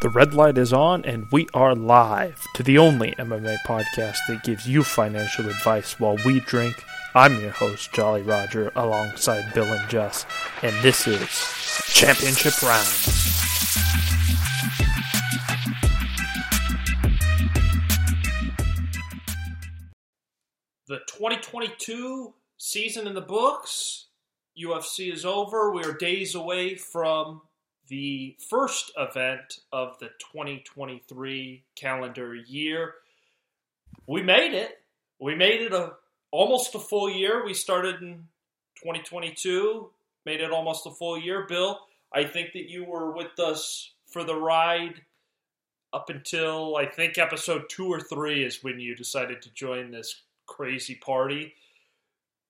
The red light is on, and we are live to the only MMA podcast that gives you financial advice while we drink. I'm your host, Jolly Roger, alongside Bill and Jess, and this is Championship Round. The 2022 season in the books. UFC is over. We are days away from the first event of the 2023 calendar year. We made it. We made it a almost a full year. We started in 2022, made it almost a full year. Bill, I think that you were with us for the ride up until I think episode 2 or 3 is when you decided to join this crazy party.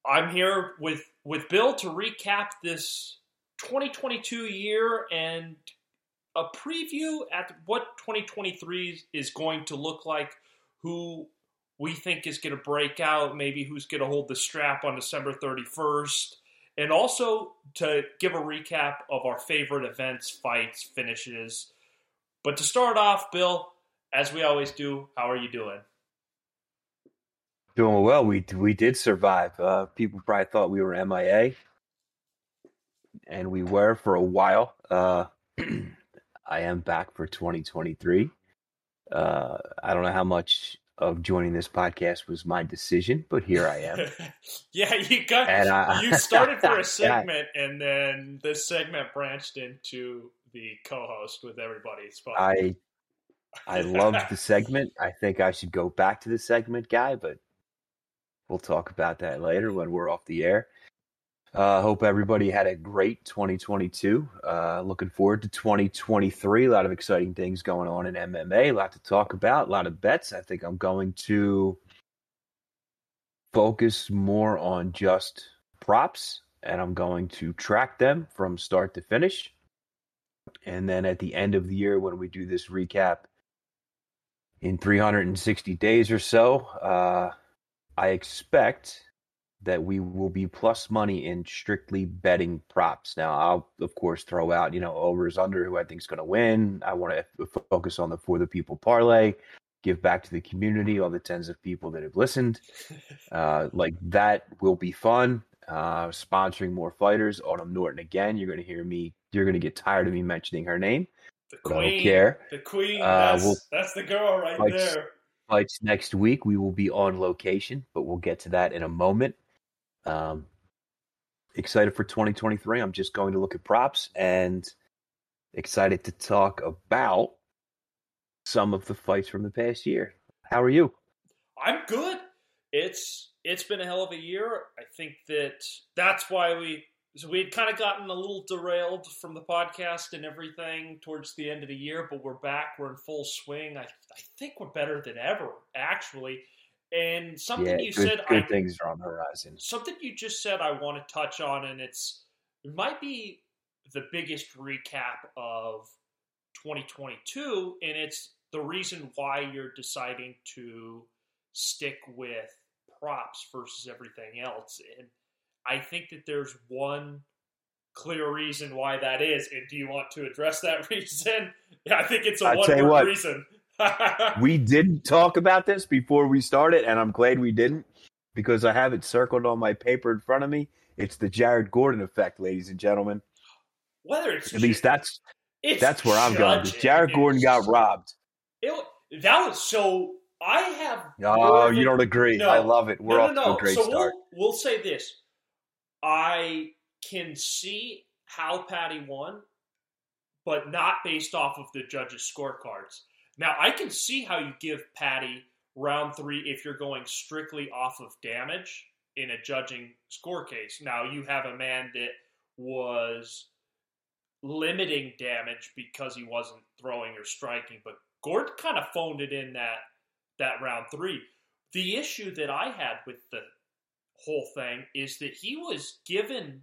I'm here with with Bill to recap this 2022 year and a preview at what 2023 is going to look like, who we think is going to break out, maybe who's going to hold the strap on December 31st, and also to give a recap of our favorite events, fights, finishes. But to start off, Bill, as we always do, how are you doing? Doing well. We we did survive. Uh, people probably thought we were MIA and we were for a while. Uh, I am back for 2023. Uh, I don't know how much of joining this podcast was my decision, but here I am. yeah, you got and, uh, you started for a segment, yeah. and then this segment branched into the co-host with everybody. I I loved the segment. I think I should go back to the segment guy, but we'll talk about that later when we're off the air. Uh, hope everybody had a great 2022. Uh, looking forward to 2023. A lot of exciting things going on in MMA. A lot to talk about. A lot of bets. I think I'm going to focus more on just props, and I'm going to track them from start to finish. And then at the end of the year, when we do this recap in 360 days or so, uh, I expect that we will be plus money in strictly betting props. Now, I'll of course throw out, you know, overs under who I think is going to win. I want to focus on the for the people parlay, give back to the community, all the tens of people that have listened. Uh, like that will be fun. Uh, sponsoring more fighters. Autumn Norton again. You're going to hear me. You're going to get tired of me mentioning her name. The queen. I don't care. The queen. Uh, that's, we'll, that's the girl right fights, there. Fights next week. We will be on location, but we'll get to that in a moment. Um, excited for 2023. I'm just going to look at props and excited to talk about some of the fights from the past year. How are you? I'm good. It's it's been a hell of a year. I think that that's why we so we had kind of gotten a little derailed from the podcast and everything towards the end of the year, but we're back. We're in full swing. I I think we're better than ever, actually. And something yeah, you good, said, good I, things are on the horizon. Something you just said, I want to touch on, and it's it might be the biggest recap of 2022, and it's the reason why you're deciding to stick with props versus everything else. And I think that there's one clear reason why that is. And do you want to address that reason? I think it's a one word reason. we didn't talk about this before we started, and I'm glad we didn't because I have it circled on my paper in front of me. It's the Jared Gordon effect, ladies and gentlemen. Whether it's at least that's that's where I'm going. Jared Gordon got robbed. It, that was so. I have. Oh, you don't agree? No, I love it. We're no, no, off to a great so start. We'll, we'll say this: I can see how Paddy won, but not based off of the judges' scorecards. Now, I can see how you give Paddy round three if you're going strictly off of damage in a judging score case. Now, you have a man that was limiting damage because he wasn't throwing or striking, but Gordon kind of phoned it in that that round three. The issue that I had with the whole thing is that he was given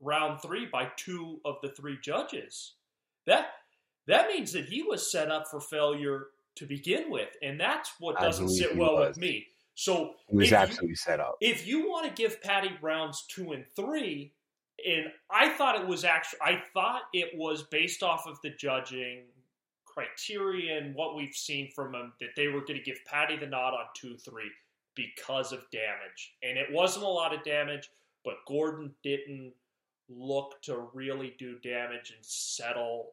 round three by two of the three judges. That that means that he was set up for failure to begin with, and that's what doesn't sit well was. with me. So he was absolutely you, set up. If you want to give Paddy rounds two and three, and I thought it was actually, I thought it was based off of the judging criterion, what we've seen from them, that they were going to give Paddy the nod on 2 3 because of damage. And it wasn't a lot of damage, but Gordon didn't look to really do damage and settle,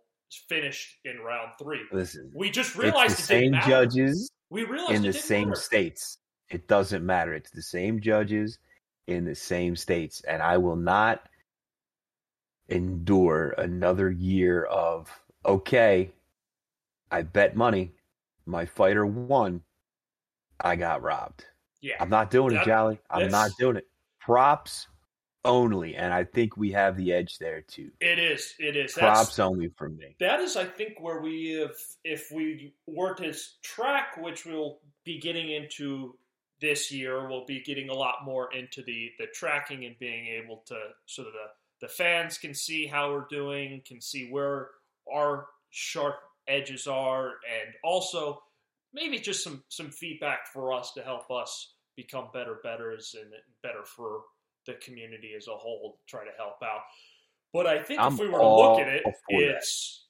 finish in round three. Listen, we just realized the same judges we realized in the same matter. states. It doesn't matter. It's the same judges in the same states, and I will not endure another year of okay. I bet money, my fighter won. I got robbed. Yeah, I'm not doing that, it, Jolly. I'm not doing it. Props only, and I think we have the edge there too. It is. It is. Props That's, only from me. That is, I think, where we have, if we were to track, which we'll be getting into this year, we'll be getting a lot more into the the tracking and being able to so that the the fans can see how we're doing, can see where our sharp edges are, and also maybe just some some feedback for us to help us become better betters and better for the community as a whole to try to help out. But I think I'm if we were to look at it, it's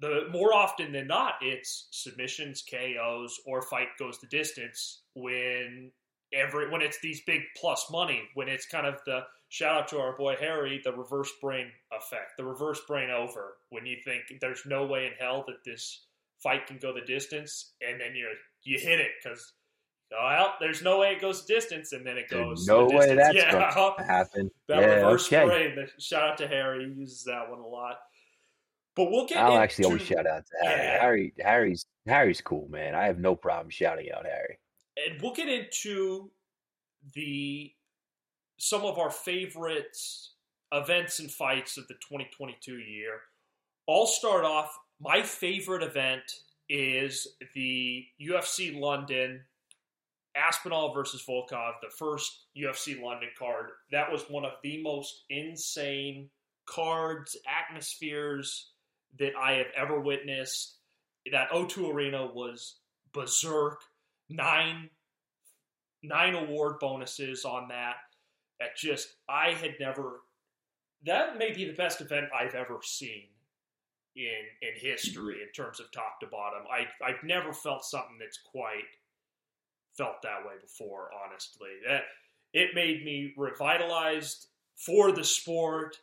the more often than not, it's submissions, KOs, or fight goes the distance when every when it's these big plus money, when it's kind of the shout out to our boy Harry, the reverse brain effect, the reverse brain over, when you think there's no way in hell that this fight can go the distance, and then you you hit it because well, there's no way it goes distance, and then it goes. There's no the way that's yeah. going to happen. that yeah, reverse okay. brain. Shout out to Harry. He uses that one a lot. But we'll get. I'll actually always shout out to Harry. Yeah. Harry, Harry's Harry's cool, man. I have no problem shouting out Harry. And we'll get into the some of our favorite events and fights of the 2022 year. I'll start off. My favorite event is the UFC London Aspinall versus Volkov, the first UFC London card. That was one of the most insane cards, atmospheres that I have ever witnessed. That O2 Arena was berserk. Nine nine award bonuses on that. That just I had never that may be the best event I've ever seen in in history in terms of top to bottom. I I've never felt something that's quite felt that way before, honestly. That it made me revitalized for the sport,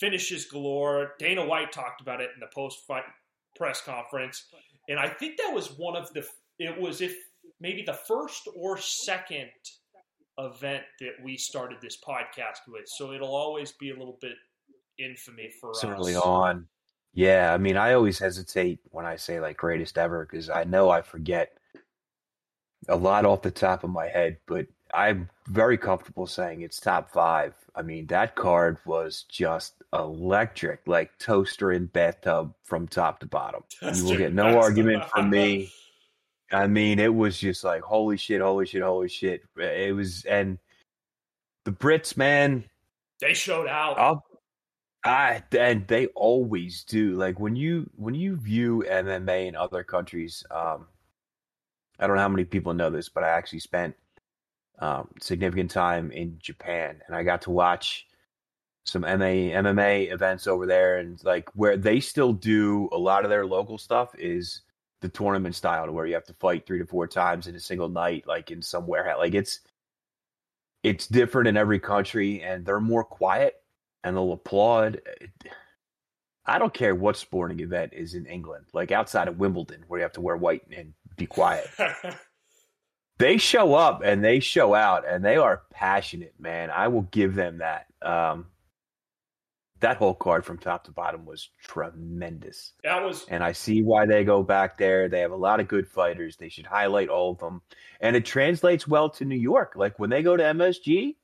finishes galore. Dana White talked about it in the post fight press conference. And I think that was one of the it was if maybe the first or second event that we started this podcast with. So it'll always be a little bit infamy for us. early on. Yeah, I mean, I always hesitate when I say like greatest ever because I know I forget a lot off the top of my head, but I'm very comfortable saying it's top five. I mean, that card was just electric, like toaster in bathtub from top to bottom. That's you will get no argument from me. I mean, it was just like holy shit, holy shit, holy shit. It was, and the Brits, man, they showed out. I'll, I and they always do. Like when you when you view MMA in other countries, um, I don't know how many people know this, but I actually spent um, significant time in Japan, and I got to watch some MA, MMA events over there, and like where they still do a lot of their local stuff is the tournament style, where you have to fight three to four times in a single night, like in some warehouse. Like it's it's different in every country, and they're more quiet, and they'll applaud. I don't care what sporting event is in England, like outside of Wimbledon, where you have to wear white and be quiet. they show up and they show out and they are passionate, man. I will give them that. Um, that whole card from top to bottom was tremendous. That was, and I see why they go back there. They have a lot of good fighters. They should highlight all of them, and it translates well to New York. Like when they go to MSG,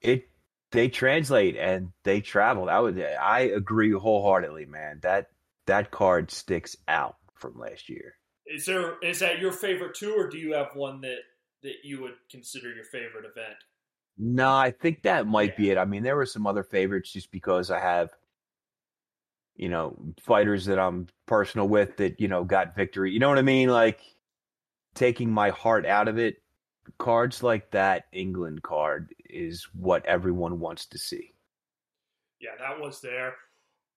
it they translate and they travel. I would I agree wholeheartedly, man. That that card sticks out from last year. Is there is that your favorite too, or do you have one that that you would consider your favorite event? No, I think that might yeah. be it. I mean, there were some other favorites just because I have, you know, fighters that I'm personal with that you know got victory. You know what I mean? Like taking my heart out of it. Cards like that England card is what everyone wants to see. Yeah, that was there.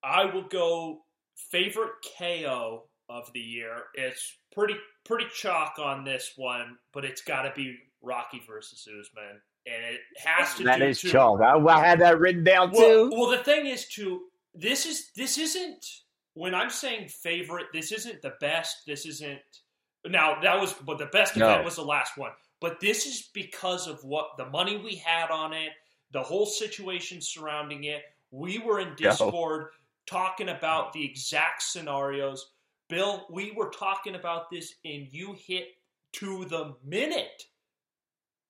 I will go favorite KO of the year. It's pretty pretty chalk on this one, but it's got to be Rocky versus Usman, and it has to. That do is too- chalk. I, I had that written down Well, too. well, the thing is, too. This is this isn't when I'm saying favorite. This isn't the best. This isn't. Now that was, but the best No. event was the last one. But this is because of what the money we had on it, the whole situation surrounding it. We were in. Discord talking about the exact scenarios. Bill, we were talking about this, and you hit to the minute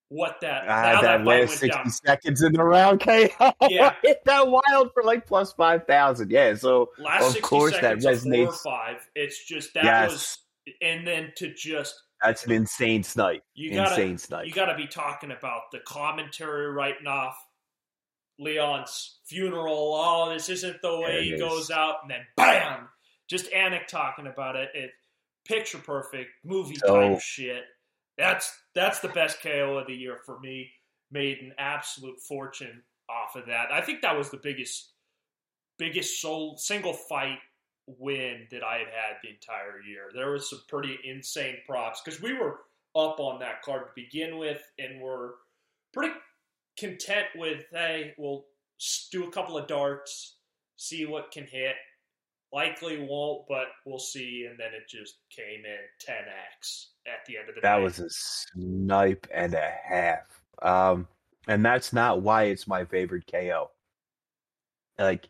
what that ah, had that last 60 down. seconds in the round KO. Yeah. hit that wild for like plus 5,000. Yeah, so last Of 60 course that seconds of four or resonates. five. It's just that Yes. was, and then to just that's an insane snipe. you gotta insane snipe. you gotta be talking about the commentary writing off Leon's funeral. Oh, this isn't the way he it goes out, and then bam, just Anik talking about it. It picture perfect movie type shit. That's that's the best KO of the year for me. Made an absolute fortune off of that. I think that was the biggest biggest sole, single fight win that I had had the entire year. There was some pretty insane props because we were up on that card to begin with, and we're pretty content with hey, we'll do a couple of darts, see what can hit. Likely won't, but we'll see. And then it just came in 10x at the end of the That day. That was a snipe and a half. Um, and that's not why it's my favorite KO. Like,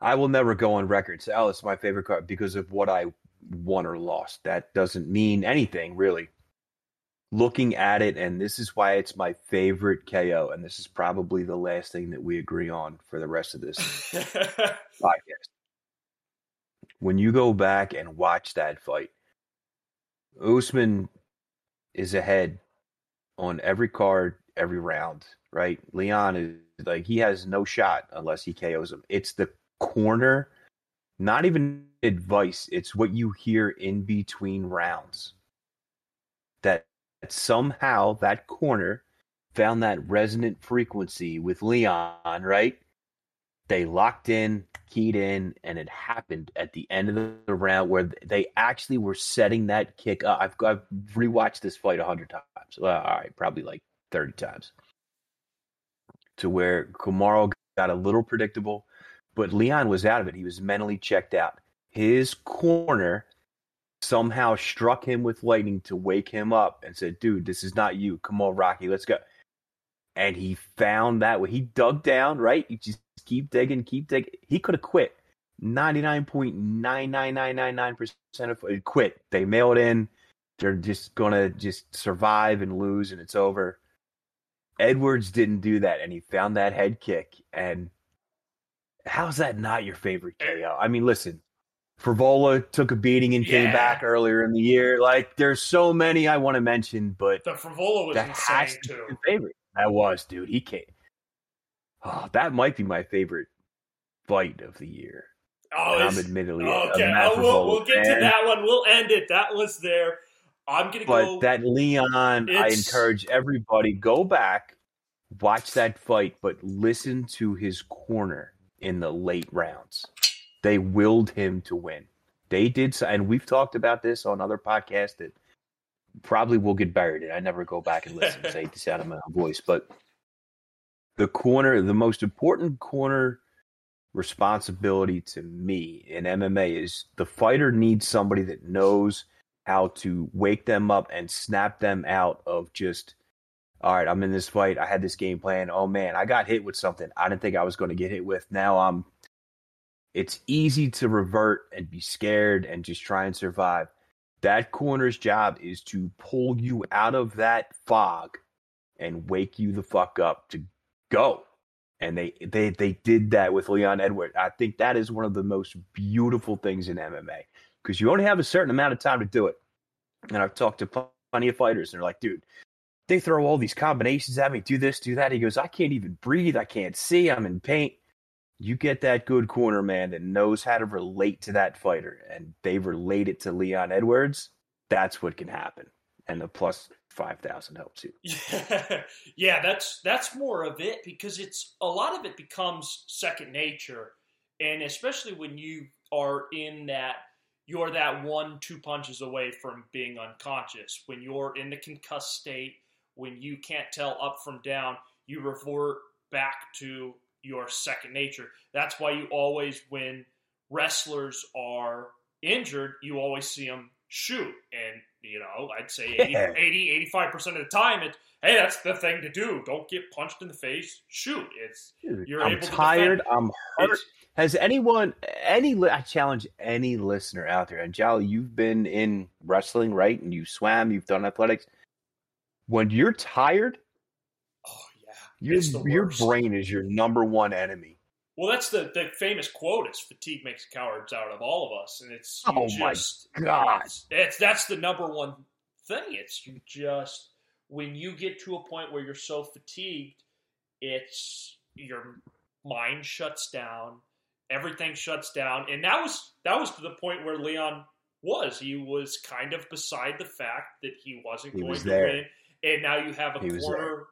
I will never go on record say, "Oh, it's my favorite card" because of what I won or lost. That doesn't mean anything really. Looking at it, and this is why it's my favorite KO, and this is probably the last thing that we agree on for the rest of this podcast. When you go back and watch that fight, Usman is ahead on every card, every round, right? Leon is like he has no shot unless he KOs him. It's the corner, not even advice, it's what you hear in between rounds. That, that somehow that corner found that resonant frequency with Leon, right? They locked in, keyed in, and it happened at the end of the round where they actually were setting that kick up. I've, I've rewatched this fight a hundred times. Well, all right, probably like thirty times. To where Kamaru got a little predictable, but Leon was out of it. He was mentally checked out. His corner somehow struck him with lightning to wake him up and said, "Dude, this is not you. Come on, Rocky, let's go." And he found that way. He dug down, right? He just keep digging, keep digging. He could have quit. 99.99999% of quit. They mailed in. They're just gonna just survive and lose and it's over. Edwards didn't do that and he found that head kick. And how's that not your favorite KO? I mean, listen, Frevola took a beating and came Yeah. back earlier in the year. Like there's so many I want to mention, but the Frevola was that insane to too. favorite. That was, dude. He came. Oh, that might be my favorite fight of the year. Oh, I'm admittedly okay. a Oh, we'll, we'll get to that one. We'll end it. That was there. I'm gonna But go. that Leon, I encourage everybody go back, watch that fight, but listen to his corner in the late rounds. They willed him to win. They did, so, and we've talked about this on other podcasts that probably will get buried. And I never go back and listen. I hate to sound of my voice, but the corner, the most important corner responsibility to me in MMA is the fighter needs somebody that knows how to wake them up and snap them out of just all right i'm in this fight. I had this game plan. Oh man i got hit with something i didn't think i was going to get hit with. Now i'm it's easy to revert and be scared and just try and survive. That corner's job is to pull you out of that fog and wake you the fuck up to go and they they they did that with Leon Edward. I think that is one of the most beautiful things in MMA because you only have a certain amount of time to do it. And I've talked to plenty of fighters, and they're like, "Dude, they throw all these combinations at me, do this, do that." He goes, "I can't even breathe. I can't see. I'm in pain." You get that good corner man that knows how to relate to that fighter, and they relate it to Leon Edwards. That's what can happen, and the plus five thousand helps you. Yeah, yeah, that's that's more of it because it's a lot of it becomes second nature, and especially when you are in that you're that one two punches away from being unconscious when you're in the concussed state when you can't tell up from down you revert back to your second nature that's why you always when wrestlers are injured you always see them shoot and you know i'd say 80, Yeah. 80 85% of the time it's hey that's the thing to do don't get punched in the face shoot it's You're I'm tired. I'm hurt. it's Has anyone, any, I challenge any listener out there, and Jal, you've been in wrestling, right? And you swam, you've done athletics. When you're tired, oh yeah your, your brain is your number one enemy. Well, that's the, the famous quote is fatigue makes cowards out of all of us. And it's Oh my God. It's, it's that's the number one thing. It's you just when you get to a point where you're so fatigued, it's your mind shuts down, everything shuts down. And that was that was to the point where Leon was. He was kind of beside the fact that he wasn't He going was to there. win. And now you have a He corner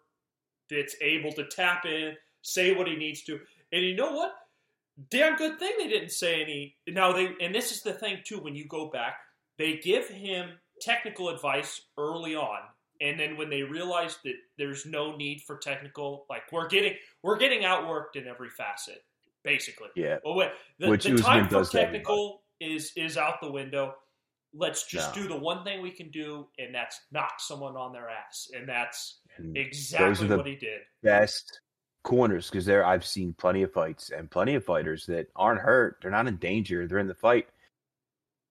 that's able to tap in, say what he needs to. And you know what? Damn good thing they didn't say any. Now they, and this is the thing too. When you go back, they give him technical advice early on, and then when they realize that there's no need for technical, like we're getting, we're getting outworked in every facet, basically. Yeah. Well, wait, the, Which the time for does technical is is out the window. Let's just No. do the one thing we can do, and that's knock someone on their ass, and that's exactly the what he did. best corners because there I've seen plenty of fights and plenty of fighters that aren't hurt. They're not in danger. They're in the fight,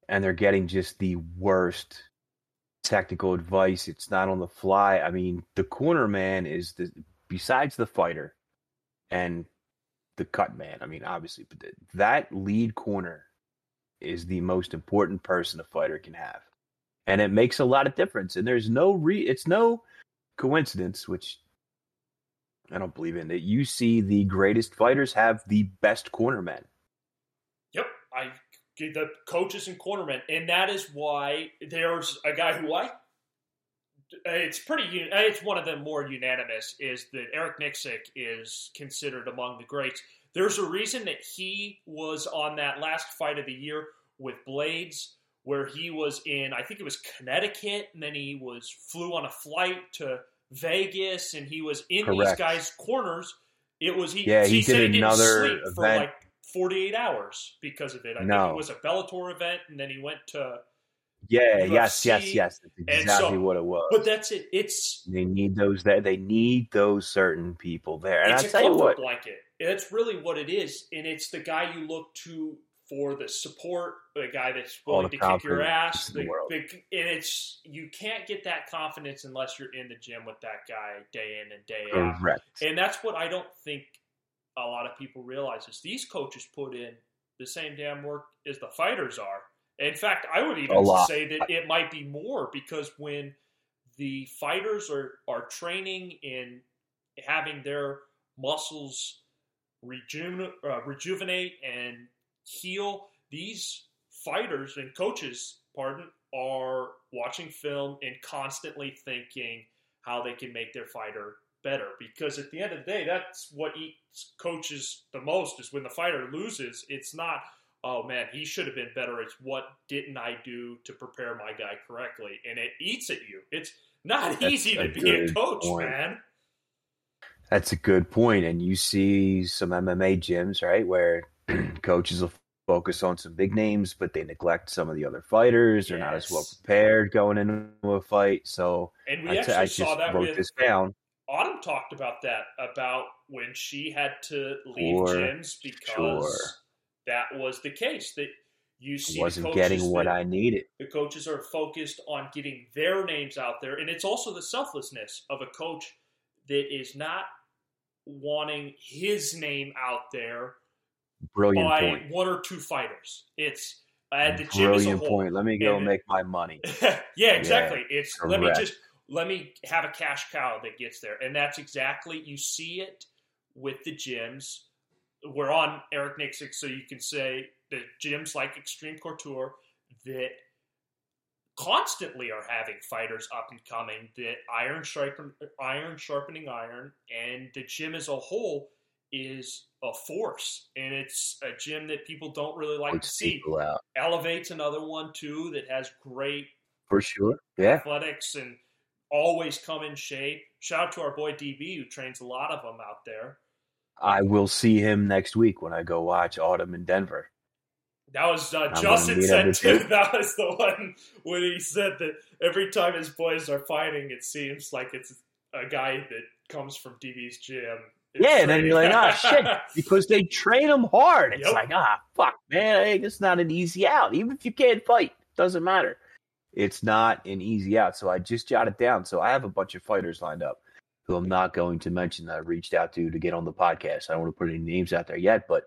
and they're getting just the worst technical advice. It's not on the fly. I mean, the corner man is the besides the fighter and the cut man. I mean, obviously, but that lead corner is the most important person a fighter can have, and it makes a lot of difference. And there's no re. It's no coincidence, which I don't believe in, that you see the greatest fighters have the best cornermen. Yep, I the coaches and cornermen, and that is why there's a guy who I. It's pretty. It's one of the more unanimous. Is that Eric Nicksick is considered among the greats. There's a reason that he was on that last fight of the year with Blades, where he was in. I think it was Connecticut, and then he was flew on a flight to Vegas, and he was in these guys' corners. It was he. Yeah, he said did didn't another sleep for like 48 hours because of it. I think No. it was a Bellator event, and then he went to. Yeah, yes, yes, yes. That's exactly so- what it was. But that's it. It's they need those that they need those certain people there. And a tell you what, blanket. That's really what it is, and it's the guy you look to for the support, the guy that's willing to kick your ass. the The, the- and it's you can't get that confidence unless you're in the gym with that guy day in and day out. correct. And that's what I don't think a lot of people realize is these coaches put in the same damn work as the fighters are. In fact, I would even say that it might be more because when the fighters are, are training and having their muscles uh, rejuvenate and heal, these fighters and coaches, pardon, are watching film and constantly thinking how they can make their fighter better. Because at the end of the day, that's what eats coaches the most is when the fighter loses, it's not, oh man, he should have been better. It's what didn't I do to prepare my guy correctly? And it eats at you. It's not That's easy to be a coach, point. man. That's a good. And you see some MMA gyms, right, where coaches will focus on some big names, but they neglect some of the other fighters. They're not as well prepared going into a fight. So And we I, actually I saw that wrote with this down. Autumn talked about that about when she had to leave Sure, gyms because sure. that was the case. That you see, the Wasn't getting what I needed. the coaches are focused on getting their names out there, and it's also the selflessness of a coach that is not wanting his name out there Brilliant by point. one or two fighters. It's uh, the gym as a Brilliant whole. point. Let me go And- make my money. yeah, exactly. it's let me just let me have a cash cow that gets there, and that's exactly you see it with the gyms. We're on Eric Nicksick, so you can say the gyms like Extreme Couture that constantly are having fighters up and coming. That iron sharpen, iron sharpening iron, and the gym as a whole is a force, and it's a gym that people don't really like to see. out. Elevate's another one too that has great For sure. Yeah. athletics and always come in shape. Shout out to our boy DB who trains a lot of them out there. I will see him next week when I go watch Autumn in Denver. That was uh, Justin said too. That was the one when he said that every time his boys are fighting, it seems like it's a guy that comes from DB's gym. Yeah, and then you're like, ah, shit, because they train them hard. It's Yep. like, ah, fuck, man, hey, it's not an easy out. Even if you can't fight, doesn't matter. It's not an easy out. So I just jotted down. So I have a bunch of fighters lined up who I'm not going to mention that I reached out to to get on the podcast. I don't want to put any names out there yet, but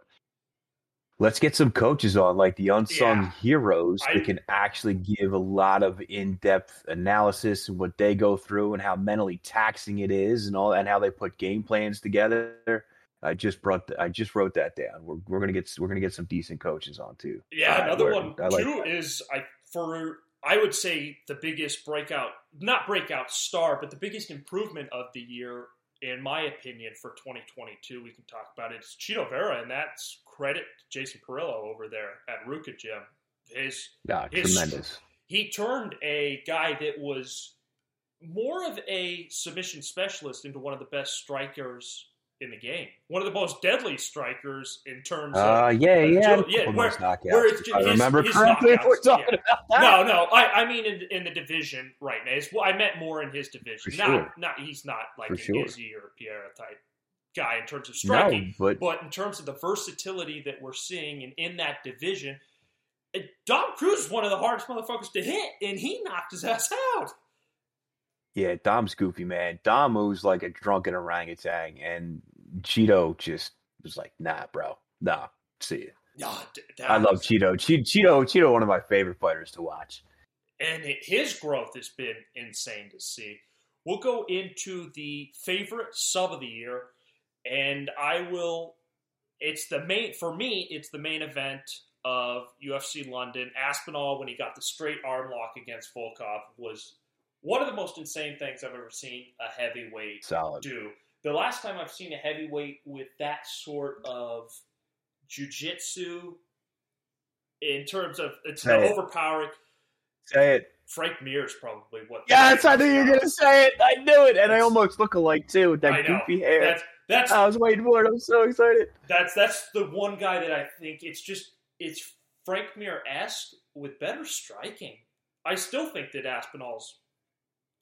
let's get some coaches on, like the unsung Yeah. heroes I- that can actually give a lot of in-depth analysis and what they go through and how mentally taxing it is and all and how they put game plans together. I just brought I just wrote that down. We're we're gonna get we're gonna get some decent coaches on too. Yeah, Uh, another one I like too that. is I for I would say the biggest breakout, not breakout star, but the biggest improvement of the year, in my opinion, for 2022. We can talk about it. It's Chito Vera, and that's credit to Jason Parillo over there at RVCA Gym. His Yeah, his- tremendous. he turned a guy that was more of a submission specialist into one of the best strikers in the game. One of the most deadly strikers in terms of Uh, yeah, yeah, yeah, where- knockouts, where it's I his- remember his correctly. If we're talking yeah. about that. No, no. I, I mean in, in the division right now. It's, well, I meant more in his division. For not, sure. not he's not like For an sure. Izzy or Pierre type guy in terms of no, striking, but but in terms of the versatility that we're seeing in, in that division, uh, Dom Cruz is one of the hardest motherfuckers to hit, and he knocked his ass out. yeah, Dom's goofy man. Dom moves like a drunken orangutan, and Chito just was like, "Nah, bro, nah, see you." Yeah, d- I love was- Chito. Che- Chito, Chito, one of my favorite fighters to watch. and it- his growth has been insane to see. We'll go into the favorite sub of the year, and I will. It's the main for me. It's the main event of UFC London. Aspinall, when he got the straight arm lock against Volkov, was one of the most insane things I've ever seen a heavyweight Solid. do. The last time I've seen a heavyweight with that sort of jujitsu, in terms of it's Say overpowering. Say it. Frank Mir's probably what. Yes, I knew you were gonna say it. I knew it, and I almost look alike too with that goofy hair. That's that's I was waiting for it. I'm so excited. that's that's the one guy that I think it's just it's Frank Mir esque with better striking. I still think that Aspinall's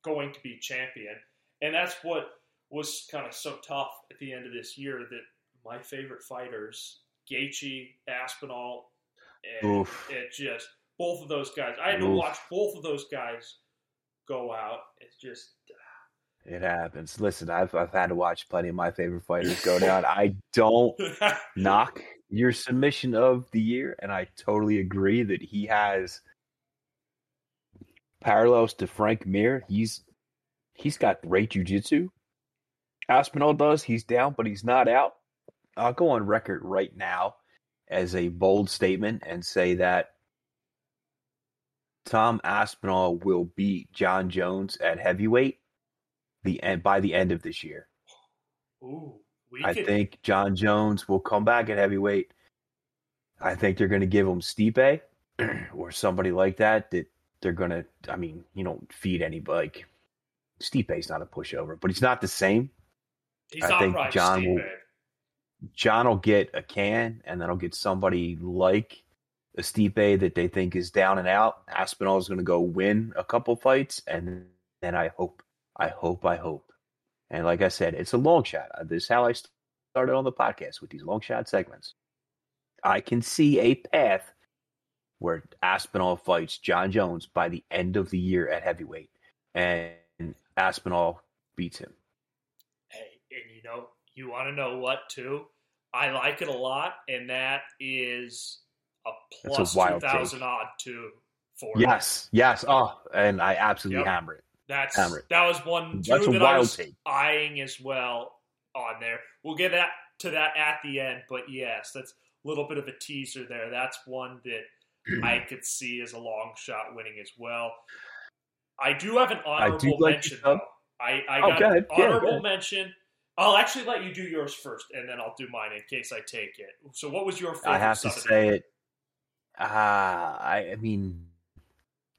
going to be champion, and that's what was kind of so tough at the end of this year that my favorite fighters, Gaethje, Aspinall, and Oof. it just both of those guys. I had to watch both of those guys go out. It's just It happens. Listen, I've I've had to watch plenty of my favorite fighters go down. I don't knock your submission of the year, and I totally agree that he has parallels to Frank Mir. He's he's got great jujitsu. Aspinall does. He's down, but he's not out. I'll go on record right now as a bold statement and say that Tom Aspinall will beat John Jones at heavyweight the end by the end of this year. ooh, I could, think John Jones will come back at heavyweight. I think they're going to give him Stipe or somebody like that. That they're going to. I mean, you don't feed anybody. Like Stipe's not a pushover, but he's not the same. he's I think right, John will- John will get a can, and then he'll get somebody like Stipe that they think is down and out. Aspinall is going to go win a couple fights, and then I hope, I hope, I hope. And like I said, it's a long shot. Uh, This is how I started on the podcast with these long shot segments. I can see a path where Aspinall fights John Jones by the end of the year at heavyweight, and Aspinall beats him. Hey, and you know, you want to know what too? I like it a lot, and that is a a plus wild two thousand odd to for it. Yes, yes. Oh, and I absolutely Yep. hammer it. That's Hammer it. that was one That's a that I wild was take. eyeing as well on there. We'll get that to that at the end, but yes, that's a little bit of a teaser there. That's one that I could see as a long shot winning as well. I do have an honorable like mention uh, though. I, I Oh, got go an ahead. Yeah, go honorable ahead. mention I'll actually let you do yours first, and then I'll do mine in case I take it. So, what was your favorite? I have to sub of the say it. Ah, I, I mean,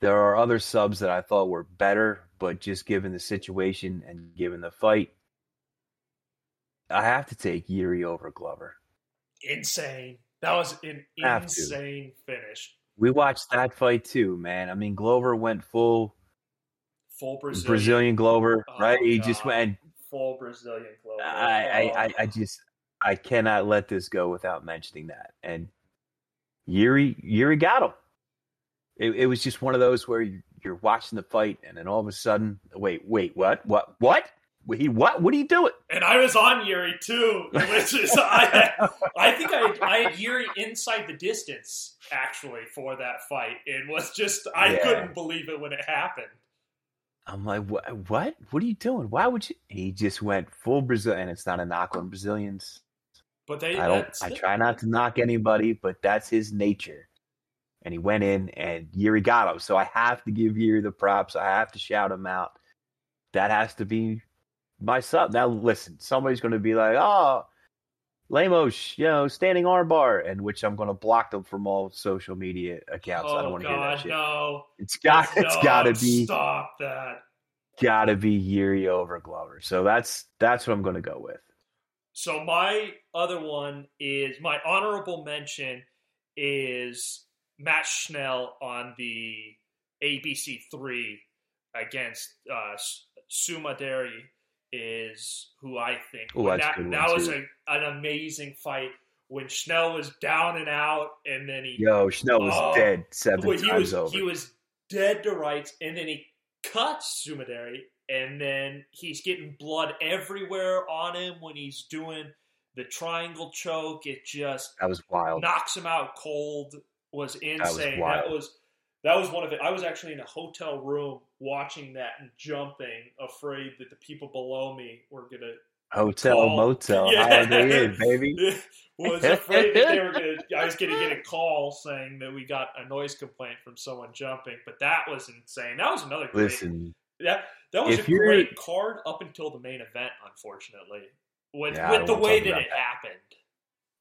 there are other subs that I thought were better, but just given the situation and given the fight, I have to take Yuri over Glover. Insane. That was an insane finish. We watched that fight too, man. I mean, Glover went full Full Brazilian, Brazilian. Glover, Oh, right? He just went. Full Brazilian Glover. I, I, I, I Oh. just, I cannot let this go without mentioning that. And Yuri, Yuri got him. It, it was just one of those where you, you're watching the fight, and then all of a sudden, wait, wait, what, what, what? He what? What are you doing? And I was on Yuri too, which is I, I think I had, I had Yuri inside the distance actually for that fight. It was just I Yeah. couldn't believe it when it happened. I'm like, what? What? What are you doing? Why would you? He just went full Brazil, and it's not a knock on Brazilians. But they I uh, don't. I try not to knock anybody, but that's his nature. And he went in, and Yuri got him. So I have to give Yuri the props. I have to shout him out. That has to be my sub. Now listen, somebody's going to be like, "Oh, Lamos, you know, standing armbar," and which I'm going to block them from all social media accounts. I don't Oh want to hear that shit. no! It's got. It's No, got to be. stop that. Got to be Yuri over Glover. So that's that's what I'm going to go with. So my other one is my honorable mention is Matt Schnell on the ABC three against uh, Sumudaerji is who I think Oh, a that that was a, an amazing fight when Schnell was down and out and then he Yo, Schnell was Oh, dead seven times was over. he was dead to rights, and then he cuts Sumudaerji, and then he's getting blood everywhere on him when he's doing the triangle choke. It just that was wild. knocks him out cold. Was insane. wild. that was that was one of it. I was actually in a hotel room watching that and jumping, afraid that the people below me were gonna Hotel, call- motel, Yeah. holiday inn, baby. was afraid that they were going to. I was to get a call saying that we got a noise complaint from someone jumping, but that was insane. That was another great. Listen, that that was if a great card up until the main event. Unfortunately, with Yeah, with the way that it that. happened.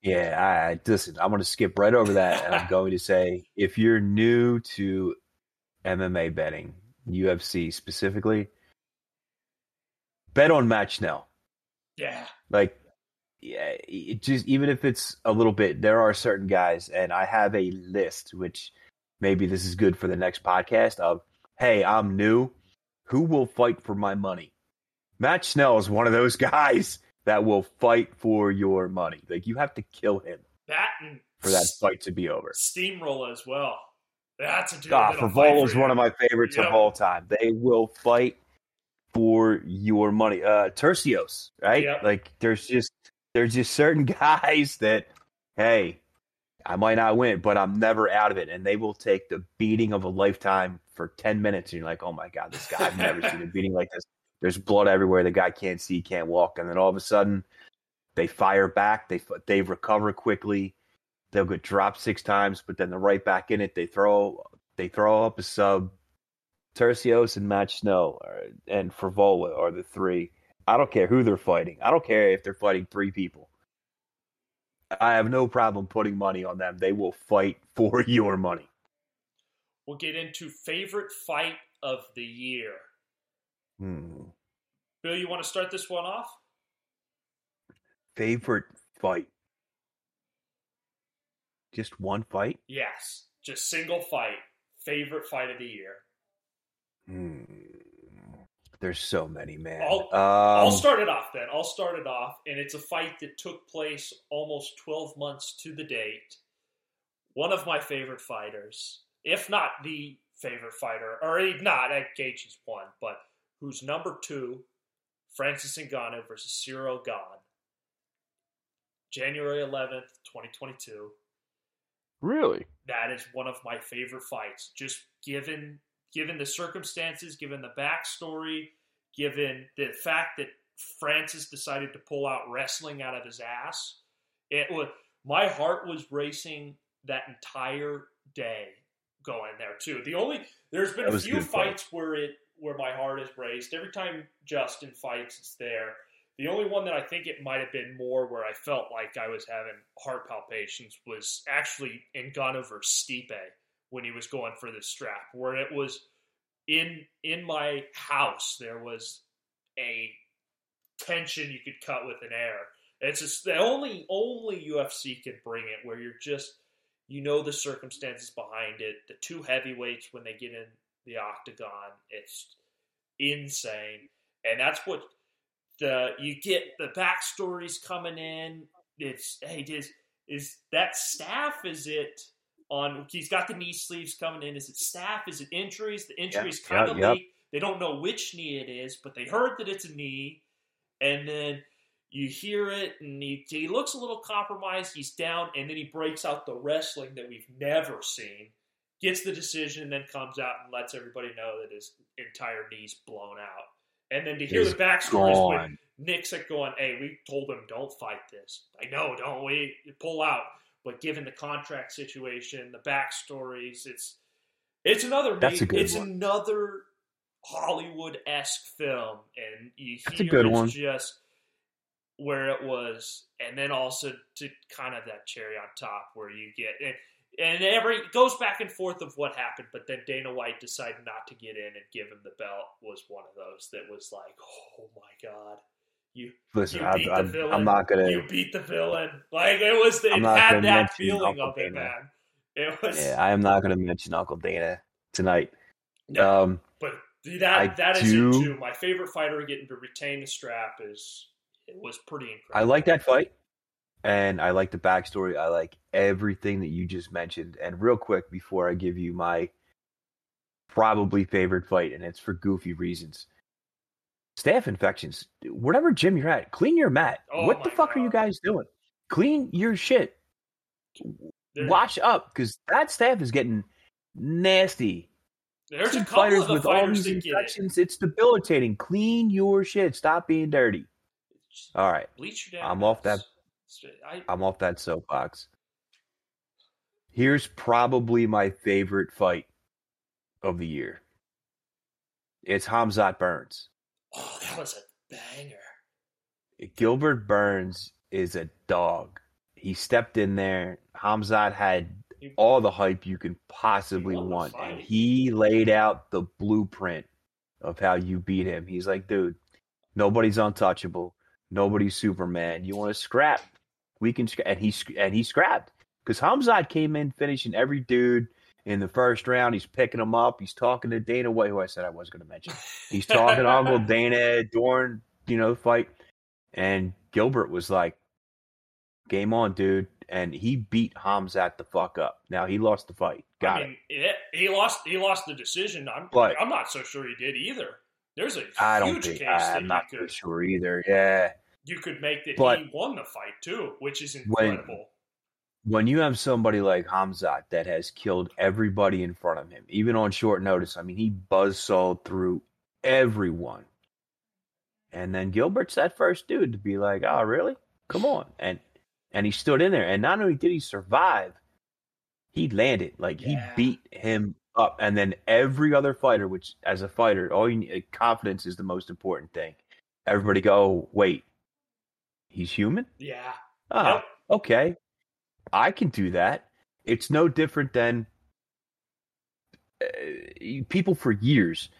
yeah, I, I listen. I'm going to skip right over that, and I'm going to say, if you're new to MMA betting, UFC specifically, bet on Matt Schnell. Yeah, Like, yeah, it just even if it's a little bit, there are certain guys, and I have a list, which maybe this is good for the next podcast. Of hey, I'm new. Who will fight for my money? Matt Schnell is one of those guys that will fight for your money. Like you have to kill him for that fight to be over. Steamroll as well. That's a dude. Frevola fight is one of my favorites Yep. of all time. They will fight for your money. Uh Tercios, right? Yep. Like there's just there's just certain guys that, hey, I might not win, but I'm never out of it. And they will take the beating of a lifetime for ten minutes, and you're like, oh my god, this guy I've never seen a beating like this. There's blood everywhere. The guy can't see, can't walk, and then all of a sudden, they fire back. They they recover quickly. They'll get dropped six times, but then they're right back in it. They throw they throw up a sub. Tercios and Matt Schnell are, and Frevola are the three. I don't care who they're fighting. I don't care if they're fighting three people. I have no problem putting money on them. They will fight for your money. We'll get into favorite fight of the year. Hmm. Bill, you want to start this one off? Favorite fight? Just one fight? Yes, just single fight. Favorite fight of the year. Hmm. There's so many, man. I'll- um, I'll start it off then. I'll start it off, and it's a fight that took place almost 12 months to the date. One of my favorite fighters, if not the favorite fighter, or he- not, at Gaethje is one, but who's number two, Francis Ngannou versus Ciryl Gane. January 11th, 2022. really? that is one of my favorite fights. Just given given the circumstances, given the backstory, given the fact that Francis decided to pull out wrestling out of his ass, it was my heart was racing that entire day going there too. The only there's been a few good fight. fights where it where my heart is raced. Every time Justin fights, it's there. The only one that I think it might have been more where I felt like I was having heart palpitations was actually in Ngannou versus Stipe when he was going for the strap, where it was in in my house there was a tension you could cut with an air. It's just the only only UFC can bring it where you're just you know the circumstances behind it. The two heavyweights when they get in the octagon, it's insane, and that's what the you get the backstories coming in. It's hey, is is that staph? Is it on? He's got the knee sleeves coming in. Is it staph? Is it injuries? The injuries Yep, kind of yep. leak. They don't know which knee it is, but they heard that it's a knee, and then you hear it, and he, he looks a little compromised. He's down, and then he breaks out the wrestling that we've never seen. Gets the decision, and then comes out and lets everybody know that his entire knee's blown out. And then to hear Is the with gone. Nick's like going, "Hey, we told him don't fight this. I know, don't we? Pull out." But given the contract situation, the backstories, it's it's another That's a good it's one. another Hollywood esque film, and you That's a good it's one. just where it was, and then also to kind of that cherry on top where you get and, and every it goes back and forth of what happened, but then Dana White decided not to get in and give him the belt was one of those that was like, oh my god, you Listen, you I, beat the I, villain. I'm not gonna. you beat the villain. Like it was, it I'm not had that mention feeling Uncle of it, Dana. man. It was, Yeah, I am not gonna mention Uncle Dana tonight. No. Um, but I that that is do- it too. My favorite fighter getting to retain the strap is it was pretty incredible. I like that fight, and I like the backstory. I like everything that you just mentioned. And real quick, before I give you my probably favorite fight, and it's for goofy reasons. Staph infections. Whatever gym you're at, clean your mat. Oh what the fuck are you guys doing? Clean your shit. There- Wash up, because that staph is getting nasty. There's a couple fighters with all these that get it. infections. It's debilitating. Clean your shit. Stop being dirty. All right, Bleach your damn I'm off mats. I, I'm off that soapbox. Here's probably my favorite fight of the year. It's Khamzat Burns. Oh, that was a banger. Gilbert Burns is a dog. He stepped in there. Khamzat had all the hype you can possibly He won the want. And he laid out the blueprint of how you beat him. He's like, dude, nobody's untouchable. Nobody's Superman. You want to scrap? We can scrap. And he, and he scrapped because Khamzat came in finishing every dude in the first round. He's picking them up. He's talking to Dana White, who I said I was going to mention. He's talking to Uncle Dana during, you know, the fight. And Gilbert was like, game on, dude. And he beat Khamzat the fuck up. Now he lost the fight. Got I it. mean, it, he lost. He lost the decision. I'm. But- I'm not so sure he did either. There's a I don't huge think case I'm that not could sure either. Yeah. you could make that But- he won the fight too, which is incredible. When you have somebody like Khamzat that has killed everybody in front of him, even on short notice, I mean, he buzzsawed through everyone. And then Gilbert's that first dude to be like, "Oh, really? Come on!" And and he stood in there. And not only did he survive, he landed. Like he beat him up. And then every other fighter, which as a fighter, all you need, eh, confidence is the most important thing. Everybody go, wait, he's human. yeah. Oh, Yep. okay. I can do that. It's no different than uh, people for years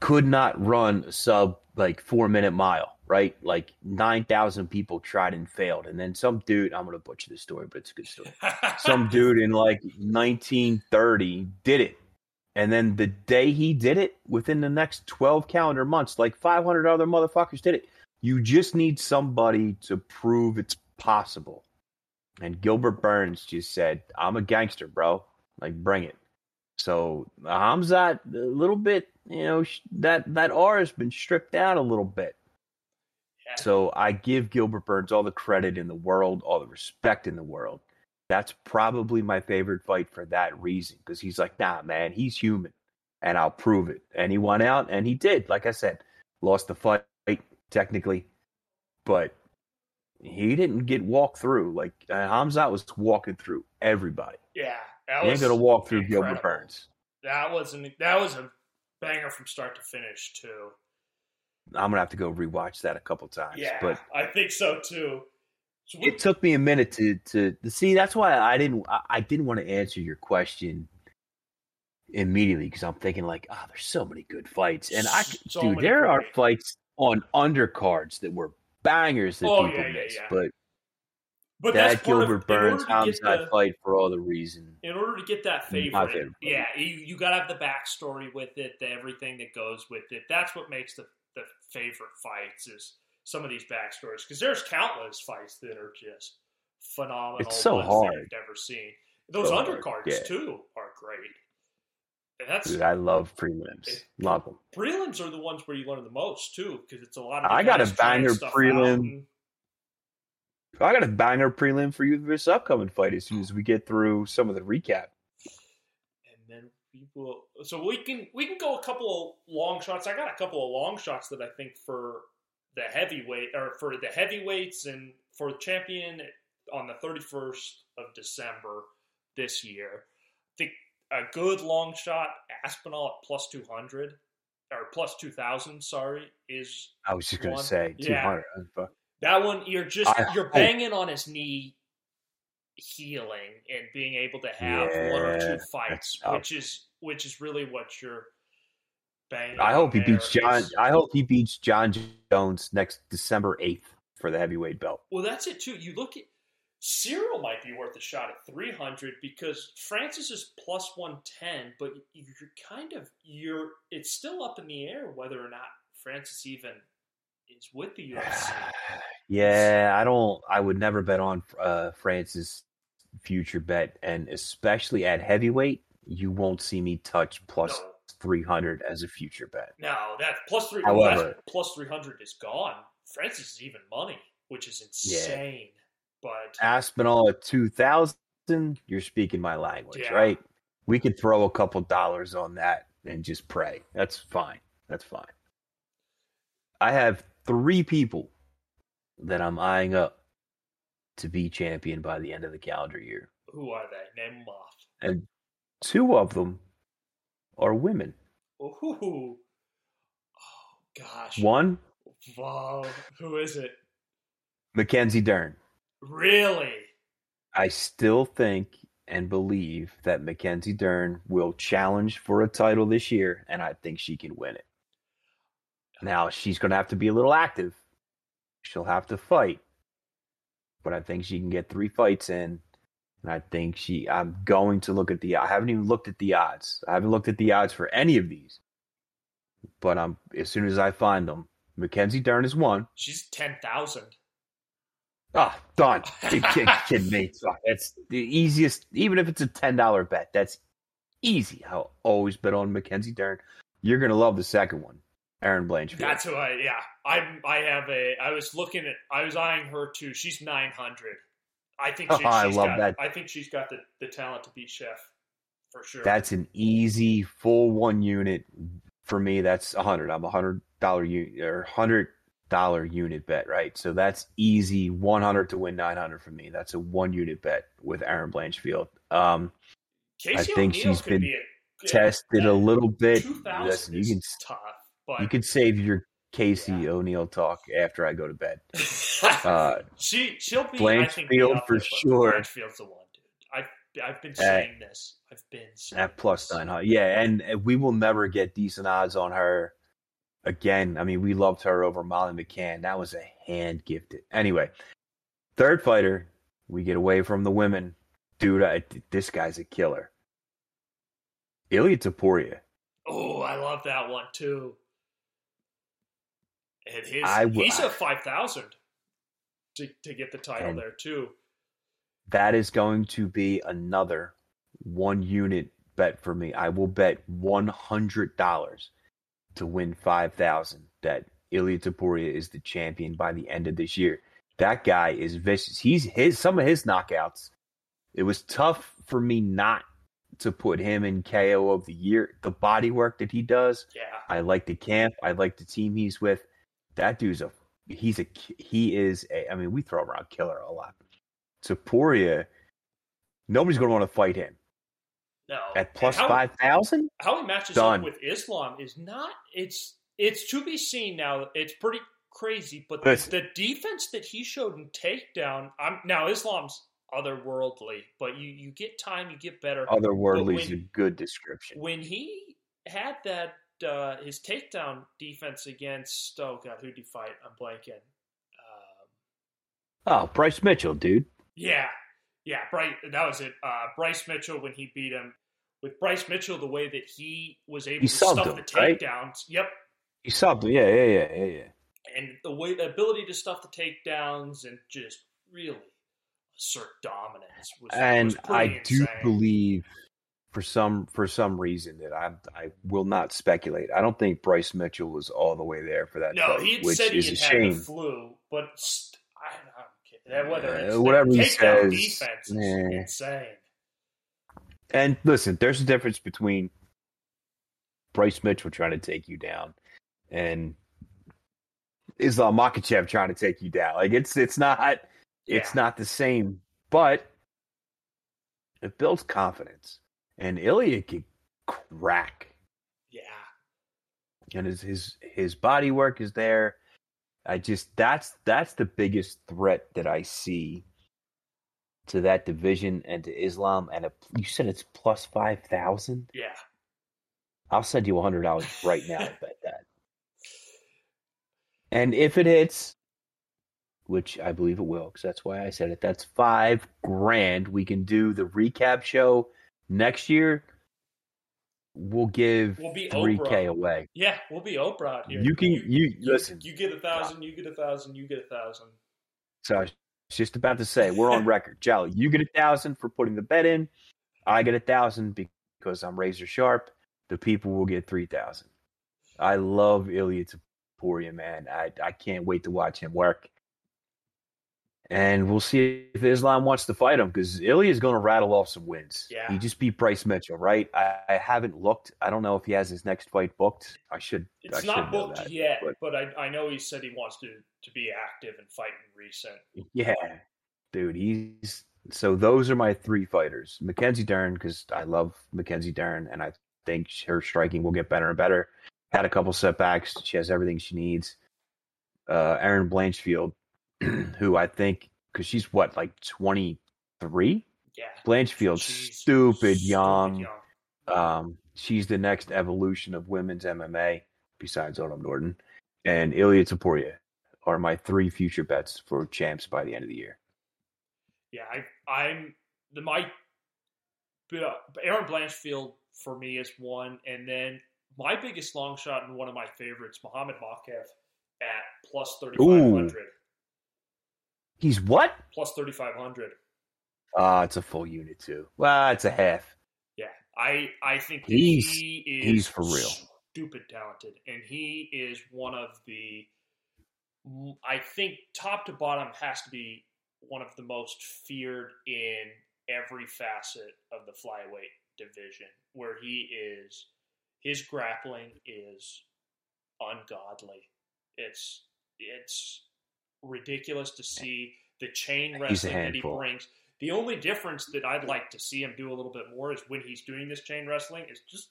could not run a sub like four minute mile, right? Like 9,000 people tried and failed. And then some dude, I'm going to butcher this story, but it's a good story. Some dude in like 1930 did it. And then the day he did it, within the next 12 calendar months, like 500 other motherfuckers did it. You just need somebody to prove it's possible. And Gilbert Burns just said, I'm a gangster, bro. Like, bring it. So Khamzat, a little bit, you know, that, that R has been stripped out a little bit. Yeah. So I give Gilbert Burns all the credit in the world, all the respect in the world. That's probably my favorite fight for that reason because he's like, nah, man, he's human, and I'll prove it. And he went out, and he did. Like I said, lost the fight technically, but he didn't get walked through. Like uh, Khamzat was walking through everybody. yeah. That He ain't was gonna walk through Gilbert. Burns. That was an that was a banger from start to finish too. I'm gonna have to go rewatch that a couple times. Yeah, but I think so too. So we, it took me a minute to to, to see. That's why I didn't I, I didn't want to answer your question immediately because I'm thinking like, oh, there's so many good fights, and I So dude, there are fights on undercards that were bangers that Oh, people yeah, yeah, miss, yeah. but but that that's part of- Gilbert Burns homicide fight for all the reason. in order to get that favorite, favorite yeah, you, you got to have the backstory with it, the everything that goes with it. That's what makes the the favorite fights is some of these backstories because there's countless fights that are just phenomenal. It's so hard. you've never seen. Those So hard, undercards yeah. too are great. That's Dude, I love prelims. It- Love them. prelims are the ones where you learn the most too because it's a lot of I got a banger prelim. and- I got a banger prelim for you this upcoming fight as soon as we get through some of the recap. and then we will. So we can we can go a couple of long shots. I got a couple of long shots that I think for the heavyweight or for the heavyweights and for champion on the thirty first of December this year. I think a good long shot Aspinall at plus two hundred or plus two thousand. Sorry, is I was just gonna say two Yeah. hundred. that one you're just I you're banging on his knee healing and being able to have one or two fights which is which is really what you're banging I hope he beats Jon. is- I hope he beats Jon Jones next December eighth for the heavyweight belt. well that's it too you look at Ciryl might be worth a shot at 300 because Francis is plus 110 but you're kind of you're it's still up in the air whether or not Francis even is with the UFC Yeah, I don't. I would never bet on uh, Francis' future bet, and especially at heavyweight, you won't see me touch plus No. three hundred as a future bet. No, that plus three. However- plus three hundred is gone. Francis is even money, which is insane. But Aspinall at two thousand, you're speaking my language, Yeah. right? We could throw a couple dollars on that and just pray. That's fine. That's fine. I have three people that I'm eyeing up to be champion by the end of the calendar year. who are they? Name them off. And two of them are women. Ooh. Oh gosh. One, Wow. Who is it? Mackenzie Dern. Really? I still think and believe that Mackenzie Dern will challenge for a title this year, and I think she can win it. Now, she's going to have to be a little active. She'll have to fight. But I think she can get three fights in. And I think she, I'm going to look at the, I haven't even looked at the odds. I haven't looked at the odds for any of these. But I'm, as soon as I find them, Mackenzie Dern is one. She's ten thousand. Ah, done. You kid, kidding me? That's the easiest. Even if it's a ten dollar bet, that's easy. I'll always bet on Mackenzie Dern. You're gonna love the second one, Erin Blanchfield. That's who I. Yeah, I. I have a. I was looking at. I was eyeing her too. She's nine hundred. I think. She, I she's love got, that. I think she's got the, the talent to beat Chef for sure. That's an easy full one unit for me. That's a hundred. I'm a hundred dollar unit or hundred dollar unit bet, right? So that's easy. One hundred to win nine hundred for me. That's a one unit bet with Erin Blanchfield. Um, Casey I think she's been be a, tested a little bit. Listen, you can tough, but you can save your Casey Yeah. O'Neill talk after I go to bed. Uh, she she'll be I think, Blanchfield for sure. Blanchfield's the one, dude. I've I've been saying this. I've been saying at plus nine hundred, yeah, and uh, we will never get decent odds on her again. I mean, we loved her over Molly McCann. That was a hand gifted. Anyway, third fighter, we get away from the women. Dude, I, uh, this guy's a killer. Ilia Topuria. Oh, I love that one too. And his I he's a five thousand to to get the title there too. That is going to be another one unit bet for me. I will bet one hundred dollars to win five thousand that Ilia Topuria is the champion by the end of this year. That guy is vicious. He's his some of his knockouts. It was tough for me not to put him in KO of the year. The body work that he does, Yeah, I like the camp. I like the team he's with. That dude's a he's a he is a. I mean, we throw around killer a lot. Topuria, nobody's going to want to fight him no. at plus five thousand. How he matches Done. up with Islam is not. It's it's to be seen now. It's pretty crazy, but Listen. the defense that he showed in takedown. I'm now Islam's otherworldly, but you you get time, you get better. Otherworldly is a good description. when he had that uh, his takedown defense against oh god who did he fight? I'm blanking. Um, Oh, Bryce Mitchell, dude. yeah, yeah, Bryce. That was it. Uh, Bryce Mitchell when he beat him. With Bryce Mitchell, the way that he was able He to stuff him, the right? takedowns, yep, He subbed. Yeah, yeah, yeah, yeah, yeah. and the way the ability to stuff the takedowns and just really assert dominance was, And was I do insane. believe, for some for some reason, that I I will not speculate. I don't think Bryce Mitchell was all the way there for that. No, fight, he which said he is had a had shame. the flu, but st- I, I. Whether Uh, it's whatever he says, defense is eh. insane. And listen, there's a difference between Bryce Mitchell trying to take you down and Islam Makhachev trying to take you down. Like it's it's not it's Yeah. not the same, but it builds confidence. And Ilia can crack, Yeah, and his his his body work is there. I just that's that's the biggest threat that I see to that division and to Islam. And a, you said it's plus five thousand. yeah. I'll send you a hundred dollars right now to bet that. And if it hits, which I believe it will, because that's why I said it, that's five grand. We can do the recap show next year. We'll give We'll be three K away. Yeah, we'll be Oprah out here. You can you, listen. You get a thousand. You get a thousand. You get a thousand. So I was just about to say we're on record. Jolly, you get a thousand for putting the bet in. I get a thousand because I'm razor sharp. The people will get three thousand. I love Ilia Topuria, man. I I can't wait to watch him work. And we'll see if Islam wants to fight him because Ilia is going to rattle off some wins. Yeah. He just beat Bryce Mitchell, right? I, I haven't looked. I don't know if he has his next fight booked. I should. I It's should not know booked that, yet, but- but, I, I know he said he wants to to be active and fight in recent. Yeah, dude, he's so those are my three fighters. Mackenzie Dern because I love Mackenzie Dern, and I think her striking will get better and better. Had a couple setbacks. She has everything she needs. Uh, Erin Blanchfield, who I think because she's what like twenty three. Yeah, Blanchfield's She's stupid, stupid young. Um, she's the next evolution of women's MMA besides Autumn Norton and Ilia Topuria are my three future bets for champs by the end of the year. Yeah, I, I'm the my uh, Erin Blanchfield for me is one, and then my biggest long shot and one of my favorites, Muhammad Mokaev at plus thirty five hundred. He's what? Plus thirty five hundred. Ah, it's a full unit too. Well, it's a half. Yeah, I I think He's- he is he's for real. stupid talented, and he is one of the. I think top to bottom has to be one of the most feared in every facet of the flyweight division, where he is. His grappling is ungodly. It's it's ridiculous to see the chain wrestling that he brings. The only difference that I'd like to see him do a little bit more is when he's doing this chain wrestling is just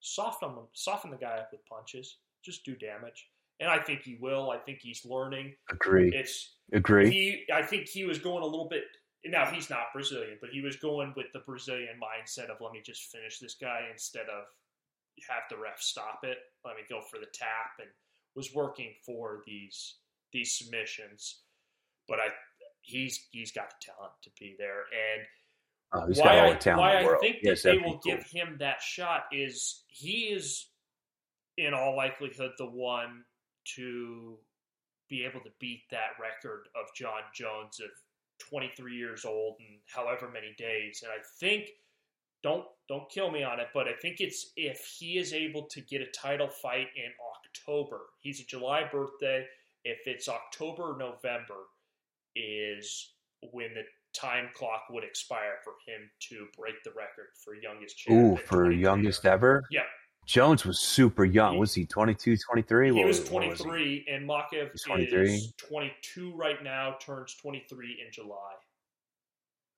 soften him, soften the guy up with punches, just do damage. And I think he will. I think he's learning. Agree. It's Agree. he. I think he was going a little bit. Now he's not Brazilian, but he was going with the Brazilian mindset of let me just finish this guy instead of have the ref stop it. Let me go for the tap, and was working for these these submissions. But I, he's he's got the talent to be there, and Oh, he's why got all I, the talent why I think Yes, that they will cool. give him that shot is he is in all likelihood the one to be able to beat that record of Jon Jones of 23 years old and however many days. And I think don't don't kill me on it, but I think it's if he is able to get a title fight in October. He's a July birthday. If it's October or November is when the time clock would expire for him to break the record for youngest champ. Ooh, for youngest ever? Yeah. Jones was super young. He- was he 22, 23? He What was what he? 23, and Mokaev He's 23? is 22 right now, turns 23 in July.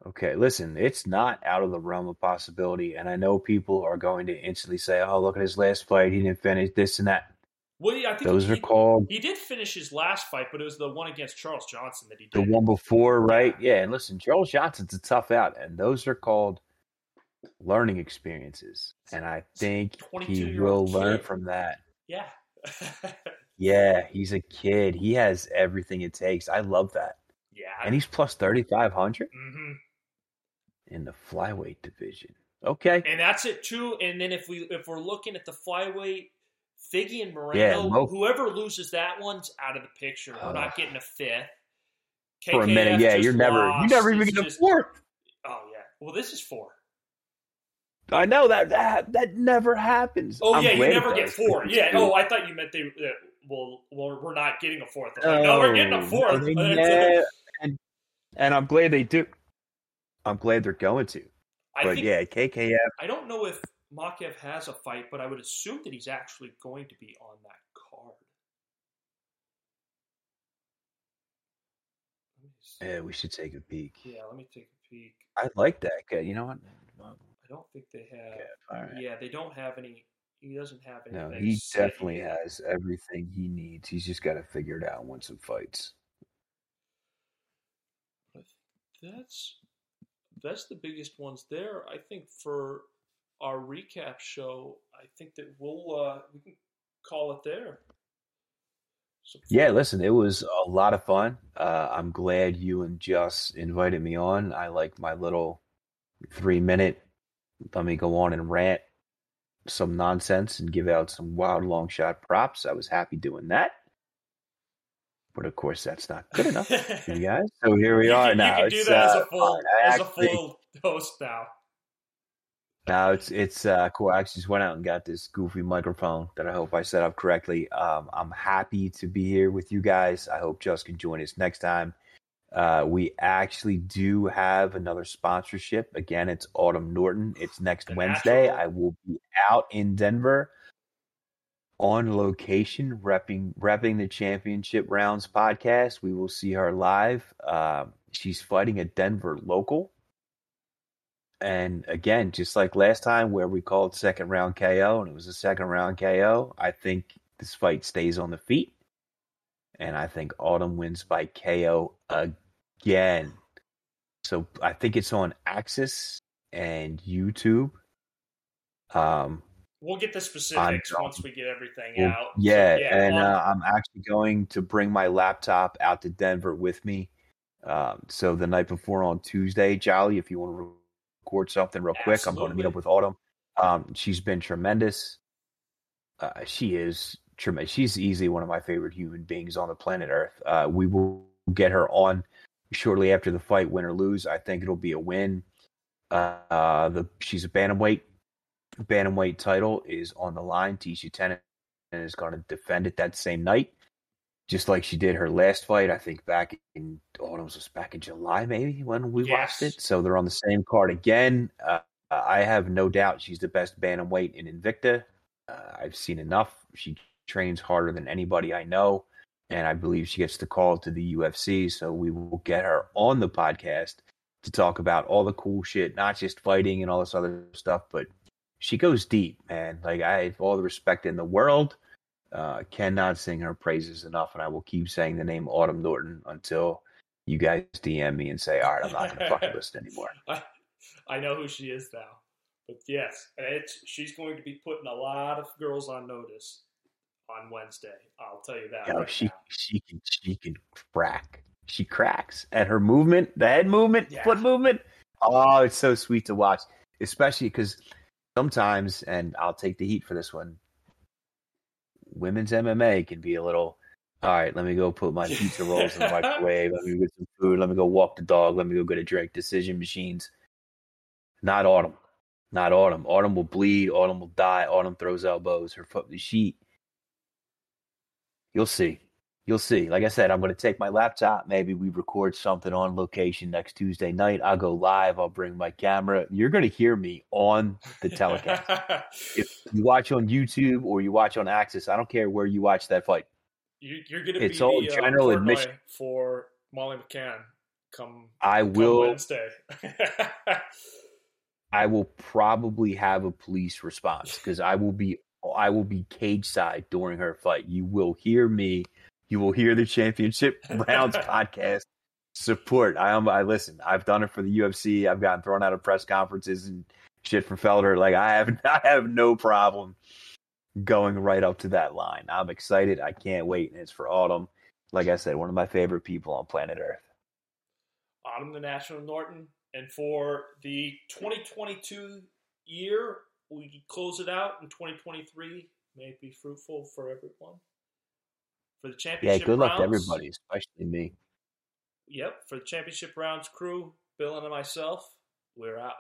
Okay, listen, it's not out of the realm of possibility. And I know people are going to instantly say, oh, look at his last fight. He didn't finish this and that. Well, yeah, I think Those he, are called He did finish his last fight, but it was the one against Charles Johnson that he the one before, right? Yeah, and listen, Charles Johnson's a tough out, and those are called learning experiences. And I think he will learn kid. from that. Yeah. Yeah, he's a kid. He has everything it takes. I love that. yeah. And he's plus 3,500 hmm in the flyweight division. Okay. And that's it too. And then if we if we're looking at the flyweight, Figgy and Moreno, Yeah, whoever loses that one's out of the picture. We're not getting a fifth. For a minute, yeah, you're never, you never even get a fourth. Oh yeah. Well, this is four. I know that that that never happens. Oh I'm yeah, you never get four. Yeah. Oh, I thought you meant they. Uh, well, well, we're not getting a fourth. Like, no, we're getting a fourth. they ne- and and I'm glad they do. I'm glad they're going to. I But think yeah, KKF. I don't know if Mokaev has a fight, but I would assume that he's actually going to be on that card. Let me see. Yeah, we should take a peek. Yeah, let me take a peek. I like that. Okay, You know what? I don't think they have. All right. Yeah, they don't have any. He doesn't have any. No, he definitely yet. has everything he needs. He's just got to figure it out and win some fights. That's that's the biggest ones there. I think for our recap show, I think that we'll uh, we can call it there. So Yeah, listen, it was a lot of fun. Uh, I'm glad you and Just invited me on. I like my little three minute, let me go on and rant some nonsense and give out some wild long shot props. I was happy doing that. But of course, that's not good enough you guys. So here we you are can, now. You can do It's, that as uh, a full fine. I as a full host now. No, it's it's uh, cool. I actually just went out and got this goofy microphone that I hope I set up correctly. Um, I'm happy to be here with you guys. I hope Just can join us next time. Uh, we actually do have another sponsorship. Again, it's Autumn Norton. It's next Wednesday. Natural. I will be out in Denver on location, repping repping the Championship Rounds podcast. We will see her live. Um, she's fighting a Denver local. And again, just like last time where we called second round KO and it was a second round KO, I think this fight stays on the feet. And I think Autumn wins by KO again. So I think it's on AXS and YouTube. Um, We'll get the specifics I'm- once we get everything well, out. So, yeah, and uh, I'm actually going to bring my laptop out to Denver with me. Um, so the night before on Tuesday, Jolly, if you want to record something real quick, I'm going to meet up with Autumn. Um, she's been tremendous. Uh, she is tremendous. She's easily one of my favorite human beings on the planet Earth. Uh, we will get her on shortly after the fight, win or lose. I think it'll be a win. Uh, uh, the she's a bantamweight. Bantamweight title is on the line. Tisha Tennant is going to defend it that same night, just like she did her last fight. I think back in oh, it was back in July maybe when we watched it. So they're on the same card again. Uh, I have no doubt she's the best bantamweight in Invicta. Uh, I've seen enough. She trains harder than anybody I know, and I believe she gets the call to the UFC. So we will get her on the podcast to talk about all the cool shit, not just fighting and all this other stuff, but she goes deep, man. Like I have all the respect in the world. Uh, cannot sing her praises enough, and I will keep saying the name Autumn Norton until you guys DM me and say, "All right, I'm not going to fucking listen anymore." I, I know who she is now. But yes, it's she's going to be putting a lot of girls on notice on Wednesday. I'll tell you that. Yo, right she now. she can she can crack. She cracks, and her movement, the head movement, Yeah. foot movement. Oh, it's so sweet to watch, especially because sometimes, and I'll take the heat for this one. Women's MMA can be a little. All right, let me go put my pizza rolls in the microwave. Let me get some food. Let me go walk the dog. Let me go get a drink. Decision machines. Not autumn. Not autumn. Autumn will bleed. Autumn will die. Autumn throws elbows. Her foot. She. You'll see. You'll see. Like I said, I'm going to take my laptop. Maybe we record something on location next Tuesday night. I'll go live. I'll bring my camera. You're going to hear me on the telecast. if you watch on YouTube or you watch on AXS, I don't care where you watch that fight. you, you're going to It's be all the, uh, general Portnoy admission. for Molly McCann come, I come will. Wednesday. I will probably have a police response because I will be. I will be cage side during her fight. You will hear me. You will hear the championship rounds podcast support. I am. I listen. I've done it for the UFC. I've gotten thrown out of press conferences and shit for Felder. Like I have. I have no problem going right up to that line. I'm excited. I can't wait. And it's for Autumn. Like I said, one of my favorite people on planet Earth. Autumn the National Norton. And for the 2022 year, we close it out in 2023. May it be fruitful for everyone. For the championship Yeah, good luck to everybody, especially me. Yep, for the championship rounds crew, Bill and myself, we're out.